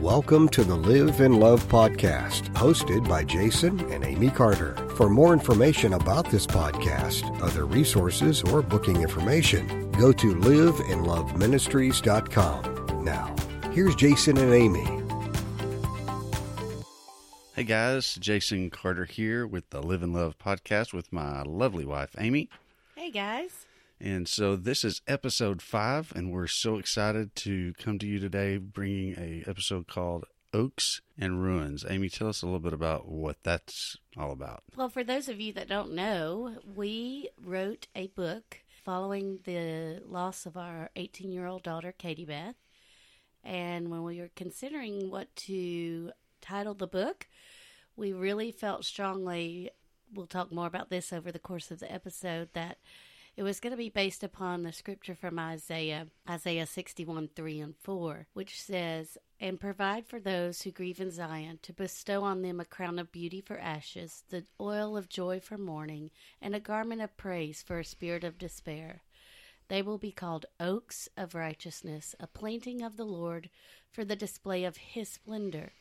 Welcome to the Live and Love podcast, hosted by Jason and Amy Carter. For more information about this podcast, other resources, or booking information, go to liveandloveministries.com. Now, here's Jason and Amy. Hey guys, Jason Carter here with the Live and Love podcast with my lovely wife, Amy. Hey guys. And so this is episode five, and we're so excited to come to you today bringing a episode called Oaks and Ruins. Amy, tell us a little bit about what that's all about. Well, for those of you that don't know, we wrote a book following the loss of our 18 year old daughter, Katie Beth. And when we were considering what to title the book, we really felt strongly, we'll talk more about this over the course of the episode, that it was going to be based upon the scripture from Isaiah, Isaiah 61 3 and 4, which says, And provide for those who grieve in Zion, to bestow on them a crown of beauty for ashes, the oil of joy for mourning, and a garment of praise for a spirit of despair. They will be called oaks of righteousness, a planting of the Lord for the display of his splendor.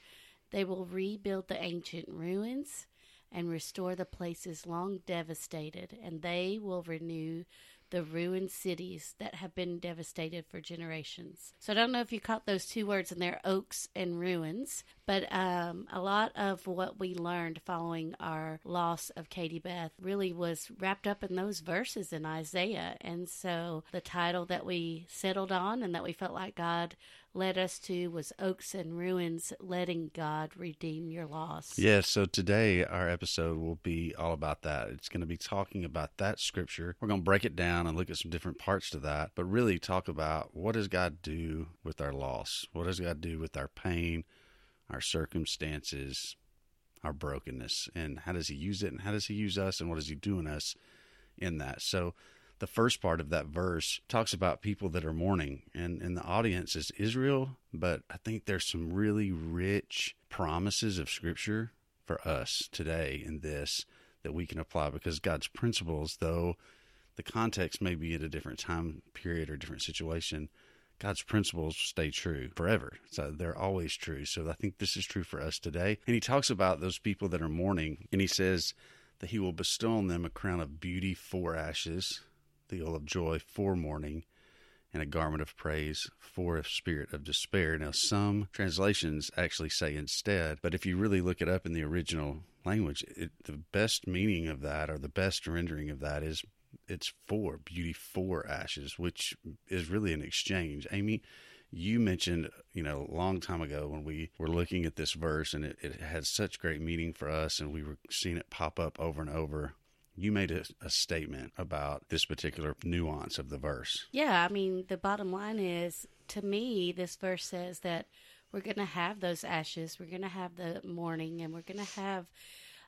They will rebuild the ancient ruins and restore the places long devastated, and they will renew the ruined cities that have been devastated for generations. So I don't know if you caught those two words in there, oaks and ruins, but um, a lot of what we learned following our loss of Katie Beth really was wrapped up in those verses in Isaiah. And so the title that we settled on and that we felt like God led us to was Oaks and Ruins, letting God redeem your loss. Yes, so today our episode will be all about that. It's going to be talking about that scripture. We're going to break it down and look at some different parts to that, but really talk about what does God do with our loss? What does God do with our pain, our circumstances, our brokenness, and how does He use it, and how does He use us, and what does He do in us in that? So, the first part of that verse talks about people that are mourning and, and the audience is Israel, but I think there's some really rich promises of scripture for us today in this that we can apply because God's principles, though the context may be at a different time period or different situation, God's principles stay true forever. So they're always true. So I think this is true for us today. And he talks about those people that are mourning, and he says that he will bestow on them a crown of beauty for ashes the oil of joy for mourning, and a garment of praise for a spirit of despair. Now, some translations actually say instead, but if you really look it up in the original language, it, the best meaning of that, or the best rendering of that, is it's for beauty for ashes, which is really an exchange. Amy, you mentioned, you know, a long time ago when we were looking at this verse, and it, it had such great meaning for us, and we were seeing it pop up over and over you made a, a, statement about this particular nuance of the verse. Yeah, I mean, the bottom line is to me, this verse says that we're going to have those ashes, we're going to have the mourning, and we're going to have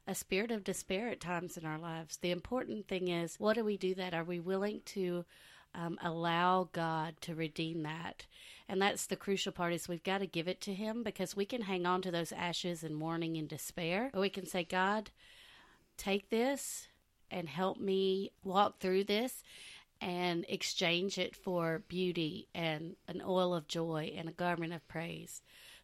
a spirit of despair at times in our lives. The important thing is, what do we do that? Are we willing to um, allow God to redeem that? And that's the crucial part is we've got to give it to him because we can hang on to those ashes and mourning and despair, or we can say, God, take this and help me walk through this and exchange it for beauty and an oil of joy and a garment of praise.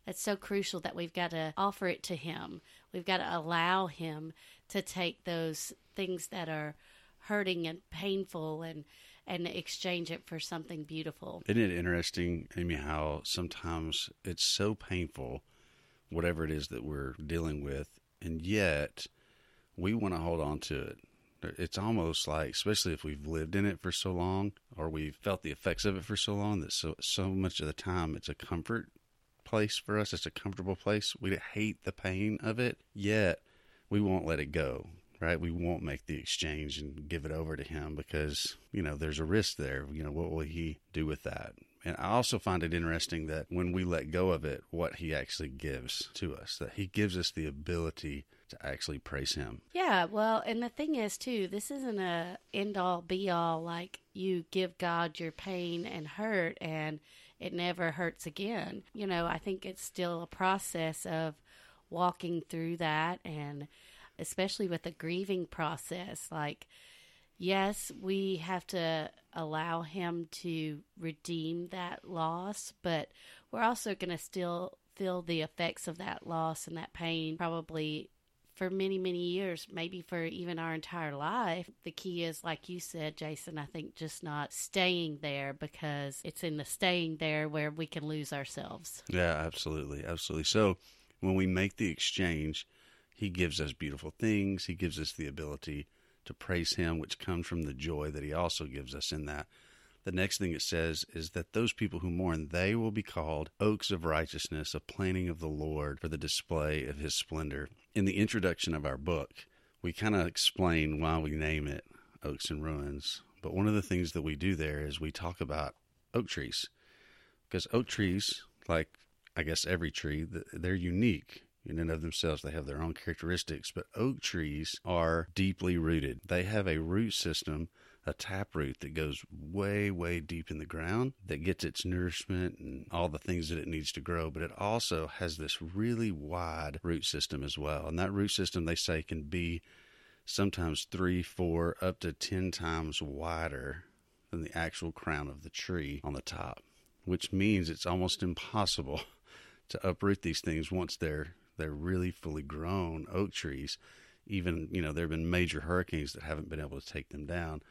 That's so crucial that we've got to offer it to Him. We've got to allow Him to take those things that are hurting and painful and and exchange it for something beautiful. Isn't it interesting, Amy, how sometimes it's so painful, whatever it is that we're dealing with, and yet we want to hold on to it it's almost like, especially if we've lived in it for so long or we've felt the effects of it for so long, that so so much of the time it's a comfort place for us. It's a comfortable place. We hate the pain of it, yet we won't let it go. Right? We won't make the exchange and give it over to him because you know there's a risk there. You know what will he do with that? And I also find it interesting that when we let go of it, what he actually gives to us, that he gives us the ability to actually praise him. Yeah, well, and the thing is too, this isn't a end all be all like you give God your pain and hurt and it never hurts again. You know, I think it's still a process of walking through that and especially with the grieving process like yes, we have to allow him to redeem that loss, but we're also going to still feel the effects of that loss and that pain probably for many, many years, maybe for even our entire life. The key is, like you said, Jason, I think just not staying there because it's in the staying there where we can lose ourselves. Yeah, absolutely. Absolutely. So when we make the exchange, he gives us beautiful things. He gives us the ability to praise him, which comes from the joy that he also gives us in that. The next thing it says is that those people who mourn, they will be called oaks of righteousness, a planting of the Lord for the display of his splendor. In the introduction of our book, we kind of explain why we name it Oaks and Ruins. But one of the things that we do there is we talk about oak trees. Because oak trees, like I guess every tree, they're unique in and of themselves. They have their own characteristics, but oak trees are deeply rooted. They have a root system a taproot that goes way, way deep in the ground that gets its nourishment and all the things that it needs to grow. But it also has this really wide root system as well. And that root system, they say, can be sometimes three, four, up to 10 times wider than the actual crown of the tree on the top, which means it's almost impossible to uproot these things once they're they're really fully grown oak trees even you know there have been major hurricanes that haven't been able to take them down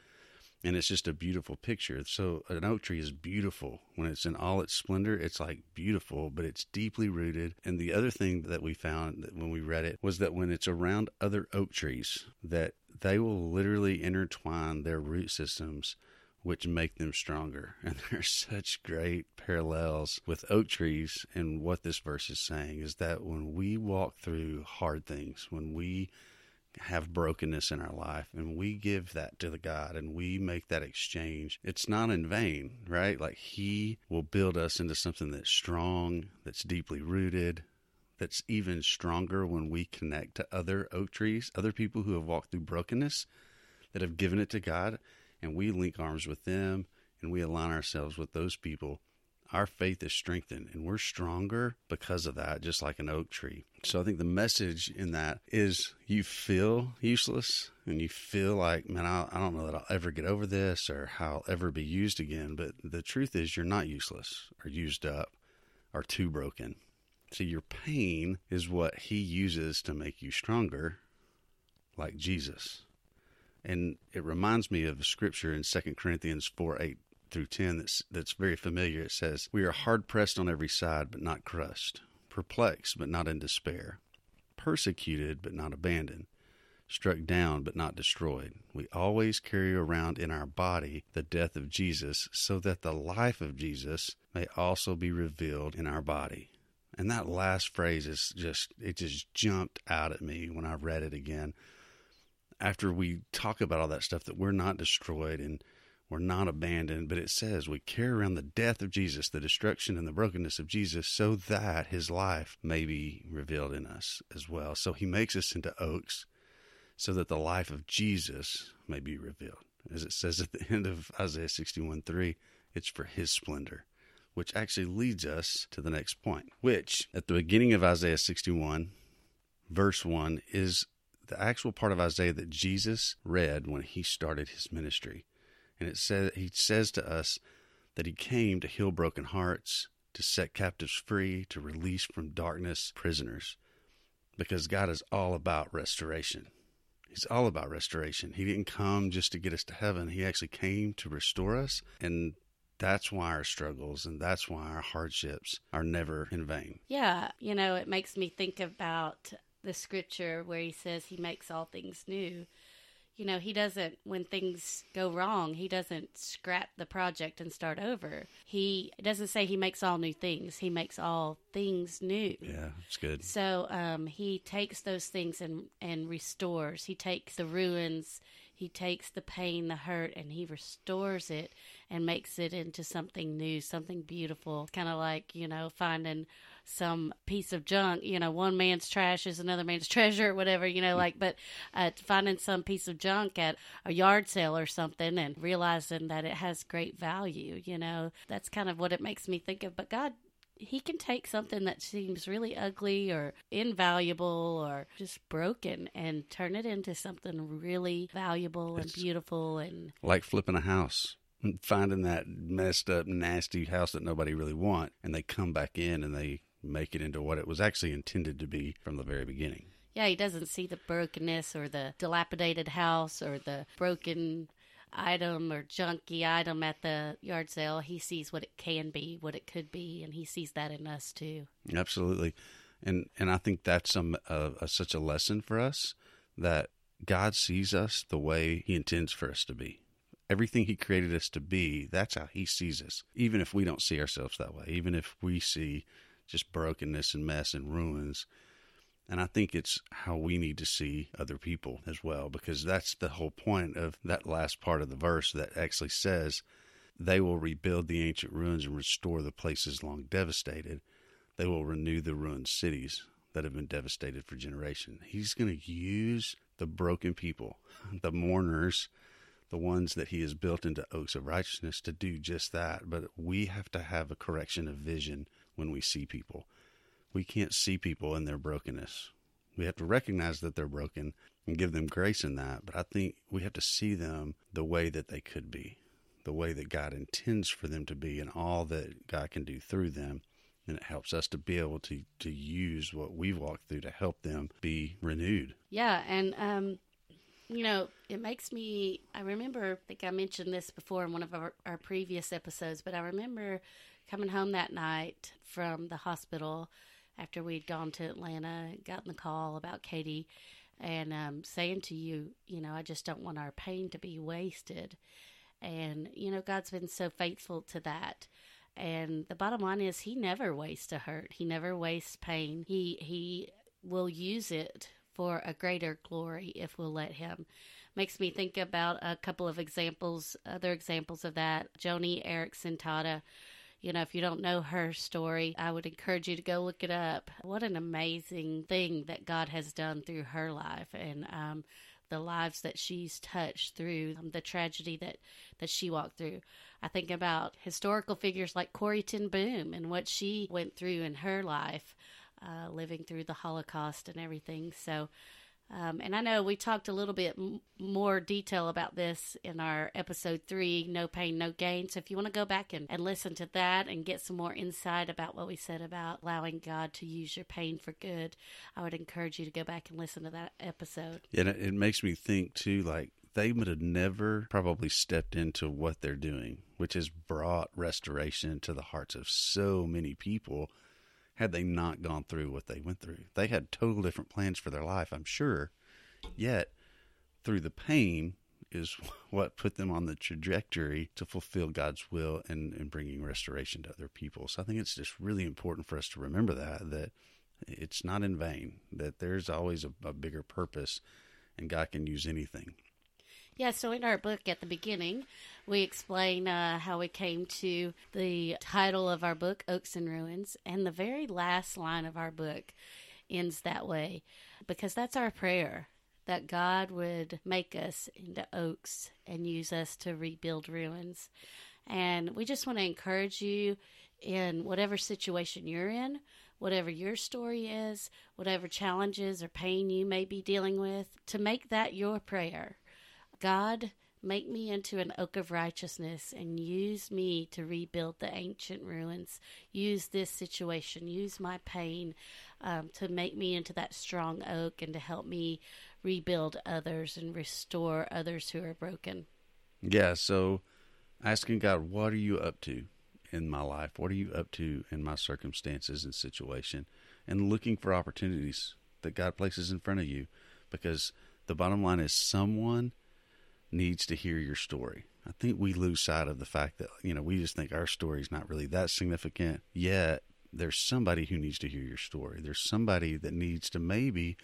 and it's just a beautiful picture. So an oak tree is beautiful when it's in all its splendor. It's like beautiful, but it's deeply rooted. And the other thing that we found when we read it was that when it's around other oak trees, that they will literally intertwine their root systems which make them stronger. And there are such great parallels with oak trees. And what this verse is saying is that when we walk through hard things, when we have brokenness in our life and we give that to the God and we make that exchange, it's not in vain, right? Like He will build us into something that's strong, that's deeply rooted, that's even stronger when we connect to other oak trees, other people who have walked through brokenness that have given it to God, and we link arms with them and we align ourselves with those people our faith is strengthened and we're stronger because of that, just like an oak tree. So I think the message in that is you feel useless and you feel like, man, I, I don't know that I'll ever get over this or how I'll ever be used again. But the truth is, you're not useless or used up or too broken. See, your pain is what he uses to make you stronger, like Jesus. And it reminds me of a scripture in 2 Corinthians 4 8 through 10 that's, that's very familiar. It says, We are hard pressed on every side, but not crushed, perplexed, but not in despair, persecuted, but not abandoned, struck down, but not destroyed. We always carry around in our body the death of Jesus, so that the life of Jesus may also be revealed in our body. And that last phrase is just, it just jumped out at me when I read it again. After we talk about all that stuff, that we're not destroyed and we're not abandoned, but it says we carry around the death of Jesus, the destruction and the brokenness of Jesus, so that his life may be revealed in us as well. So he makes us into oaks so that the life of Jesus may be revealed. As it says at the end of Isaiah 61 3, it's for his splendor, which actually leads us to the next point, which at the beginning of Isaiah 61, verse 1, is the actual part of Isaiah that Jesus read when he started his ministry. And it says he says to us that he came to heal broken hearts, to set captives free, to release from darkness prisoners. Because God is all about restoration. He's all about restoration. He didn't come just to get us to heaven. He actually came to restore us. And that's why our struggles and that's why our hardships are never in vain. Yeah. You know, it makes me think about the scripture where he says he makes all things new you know, he doesn't, when things go wrong, he doesn't scrap the project and start over. He doesn't say he makes all new things, he makes all things new. Yeah, it's good. So um, he takes those things and, and restores. He takes the ruins, he takes the pain, the hurt, and he restores it and makes it into something new, something beautiful. Kind of like, you know, finding some piece of junk. You know, one man's trash is another man's treasure, or whatever. You know, mm. like but uh, finding some piece of junk at a yard sale or something and realizing that it has great value. You know, that's kind of what it makes me think of. But God he can take something that seems really ugly or invaluable or just broken and turn it into something really valuable and beautiful and like flipping a house finding that messed up nasty house that nobody really want and they come back in and they make it into what it was actually intended to be from the very beginning. Yeah, he doesn't see the brokenness or the dilapidated house or the broken item or junky item at the yard sale. He sees what it can be, what it could be, and he sees that in us too. Absolutely, and and I think that's some uh, uh, such a lesson for us that God sees us the way He intends for us to be. Everything He created us to be, that's how He sees us. Even if we don't see ourselves that way, even if we see just brokenness and mess and ruins. And I think it's how we need to see other people as well, because that's the whole point of that last part of the verse that actually says, They will rebuild the ancient ruins and restore the places long devastated. They will renew the ruined cities that have been devastated for generations. He's going to use the broken people, the mourners, the ones that he has built into oaks of righteousness to do just that. But we have to have a correction of vision when we see people. We can't see people in their brokenness. We have to recognize that they're broken and give them grace in that. But I think we have to see them the way that they could be, the way that God intends for them to be, and all that God can do through them. And it helps us to be able to, to use what we've walked through to help them be renewed. Yeah, and um, you know, it makes me. I remember, I think I mentioned this before in one of our, our previous episodes, but I remember coming home that night from the hospital after we'd gone to Atlanta, gotten the call about Katie, and um, saying to you, you know, I just don't want our pain to be wasted. And, you know, God's been so faithful to that. And the bottom line is he never wastes a hurt. He never wastes pain. He he will use it for a greater glory if we'll let him. Makes me think about a couple of examples, other examples of that. Joni Eareckson Tada you know, if you don't know her story, I would encourage you to go look it up. What an amazing thing that God has done through her life and um, the lives that she's touched through um, the tragedy that, that she walked through. I think about historical figures like Corrie ten Boom and what she went through in her life, uh, living through the Holocaust and everything. So, um, and I know we talked a little bit m- more detail about this in our episode three, No Pain, No Gain. So if you want to go back and, and listen to that and get some more insight about what we said about allowing God to use your pain for good, I would encourage you to go back and listen to that episode. And it, it makes me think, too, like they would have never probably stepped into what they're doing, which has brought restoration to the hearts of so many people had they not gone through what they went through. They had total different plans for their life, I'm sure. Yet, through the pain is what put them on the trajectory to fulfill God's will and, and bringing restoration to other people. So I think it's just really important for us to remember that, that it's not in vain, that there's always a, a bigger purpose and God can use anything. Yeah, so in our book at the beginning, we explain uh, how we came to the title of our book, Oaks and Ruins, and the very last line of our book ends that way because that's our prayer that God would make us into oaks and use us to rebuild ruins. And we just want to encourage you in whatever situation you're in, whatever your story is, whatever challenges or pain you may be dealing with, to make that your prayer God, make me into an oak of righteousness and use me to rebuild the ancient ruins. Use this situation, use my pain um, to make me into that strong oak and to help me rebuild others and restore others who are broken. Yeah, so asking God, what are you up to in my life? What are you up to in my circumstances and situation? And looking for opportunities that God places in front of you because the bottom line is someone needs to hear your story. I think we lose sight of the fact that, you know, we just think our story is not really that significant. Yet there's somebody who needs to hear your story. There's somebody that needs to maybe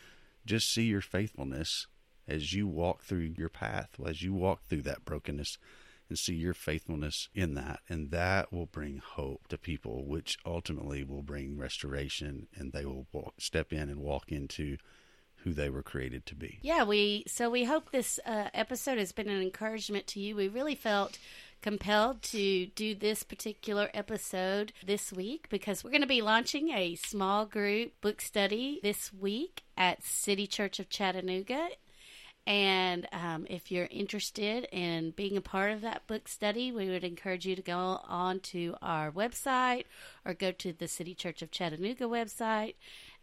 just see your faithfulness as you walk through your path, as you walk through that brokenness and see your faithfulness in that. And that will bring hope to people, which ultimately will bring restoration and they will walk, step in and walk into who they were created to be. Yeah, we so we hope this uh, episode has been an encouragement to you. We really felt compelled to do this particular episode this week because we're going to be launching a small group book study this week at City Church of Chattanooga. And um, if you're interested in being a part of that book study, we would encourage you to go on to our website or go to the City Church of Chattanooga website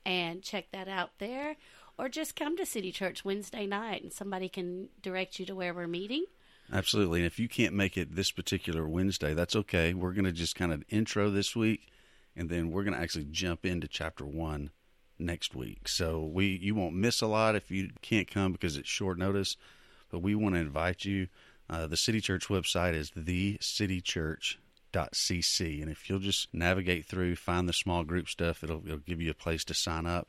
and check that out there. Or just come to City Church Wednesday night and somebody can direct you to where we're meeting. Absolutely. And if you can't make it this particular Wednesday, that's okay. We're going to just kind of intro this week and then we're going to actually jump into chapter 1 next week. So we you won't miss a lot if you can't come because it's short notice. But we want to invite you. Uh, the City Church website is thecitychurch.cc, and if you'll just navigate through, find the small group stuff, it'll, it'll give you a place to sign up,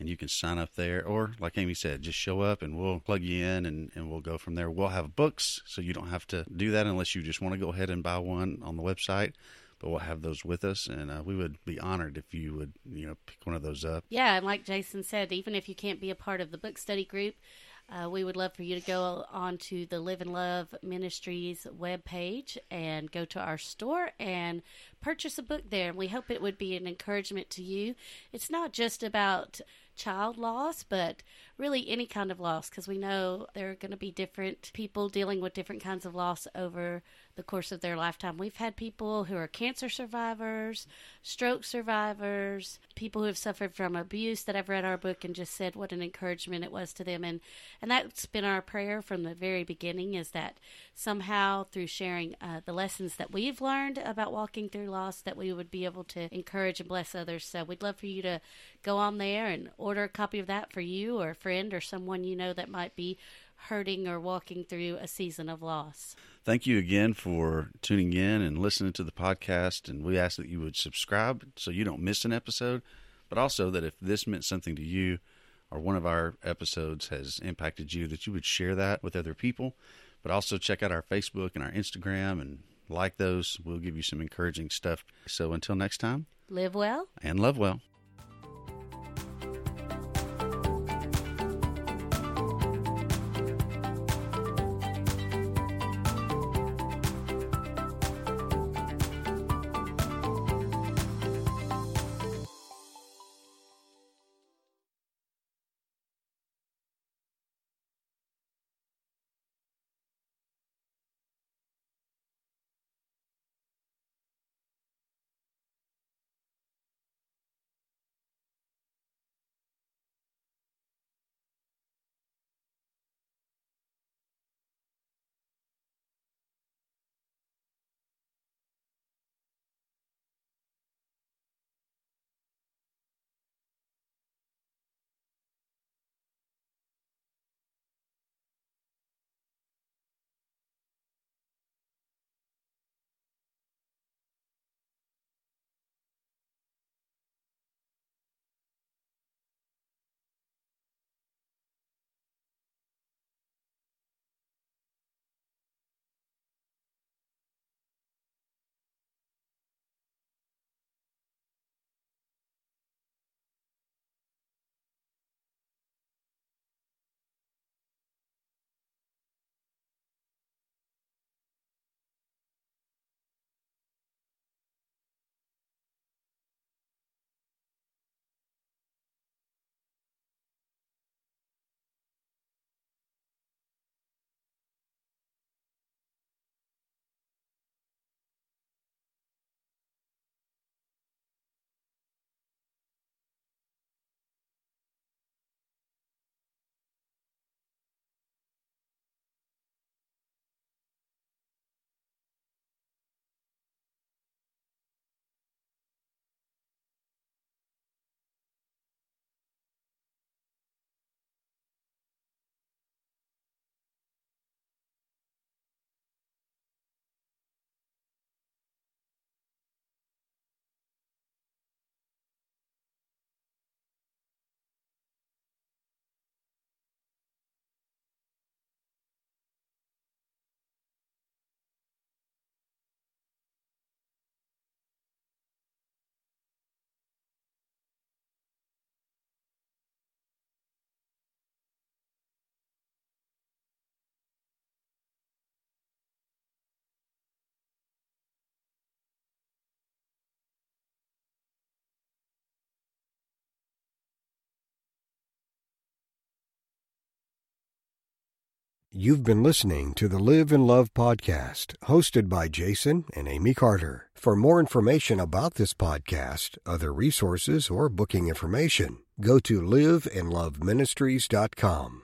and you can sign up there. Or, like Amy said, just show up and we'll plug you in, and, and we'll go from there. We'll have books, so you don't have to do that unless you just want to go ahead and buy one on the website but we'll have those with us, and uh, we would be honored if you would, you know, pick one of those up. Yeah, and like Jason said, even if you can't be a part of the book study group, uh, we would love for you to go on to the Live and Love Ministries webpage and go to our store and purchase a book there. We hope it would be an encouragement to you. It's not just about child loss, but really any kind of loss because we know there are going to be different people dealing with different kinds of loss over the course of their lifetime. We've had people who are cancer survivors, stroke survivors, people who have suffered from abuse that have read our book and just said what an encouragement it was to them. And, and that's been our prayer from the very beginning is that somehow through sharing uh, the lessons that we've learned about walking through loss, that we would be able to encourage and bless others. So we'd love for you to go on there and order a copy of that for you or a friend or someone you know that might be hurting or walking through a season of loss. Thank you again for tuning in and listening to the podcast. And we ask that you would subscribe so you don't miss an episode, but also that if this meant something to you or one of our episodes has impacted you, that you would share that with other people. But also check out our Facebook and our Instagram and like those. We'll give you some encouraging stuff. So until next time, live well and love well. You've been listening to the Live and Love podcast, hosted by Jason and Amy Carter. For more information about this podcast, other resources, or booking information, go to liveandloveministries.com.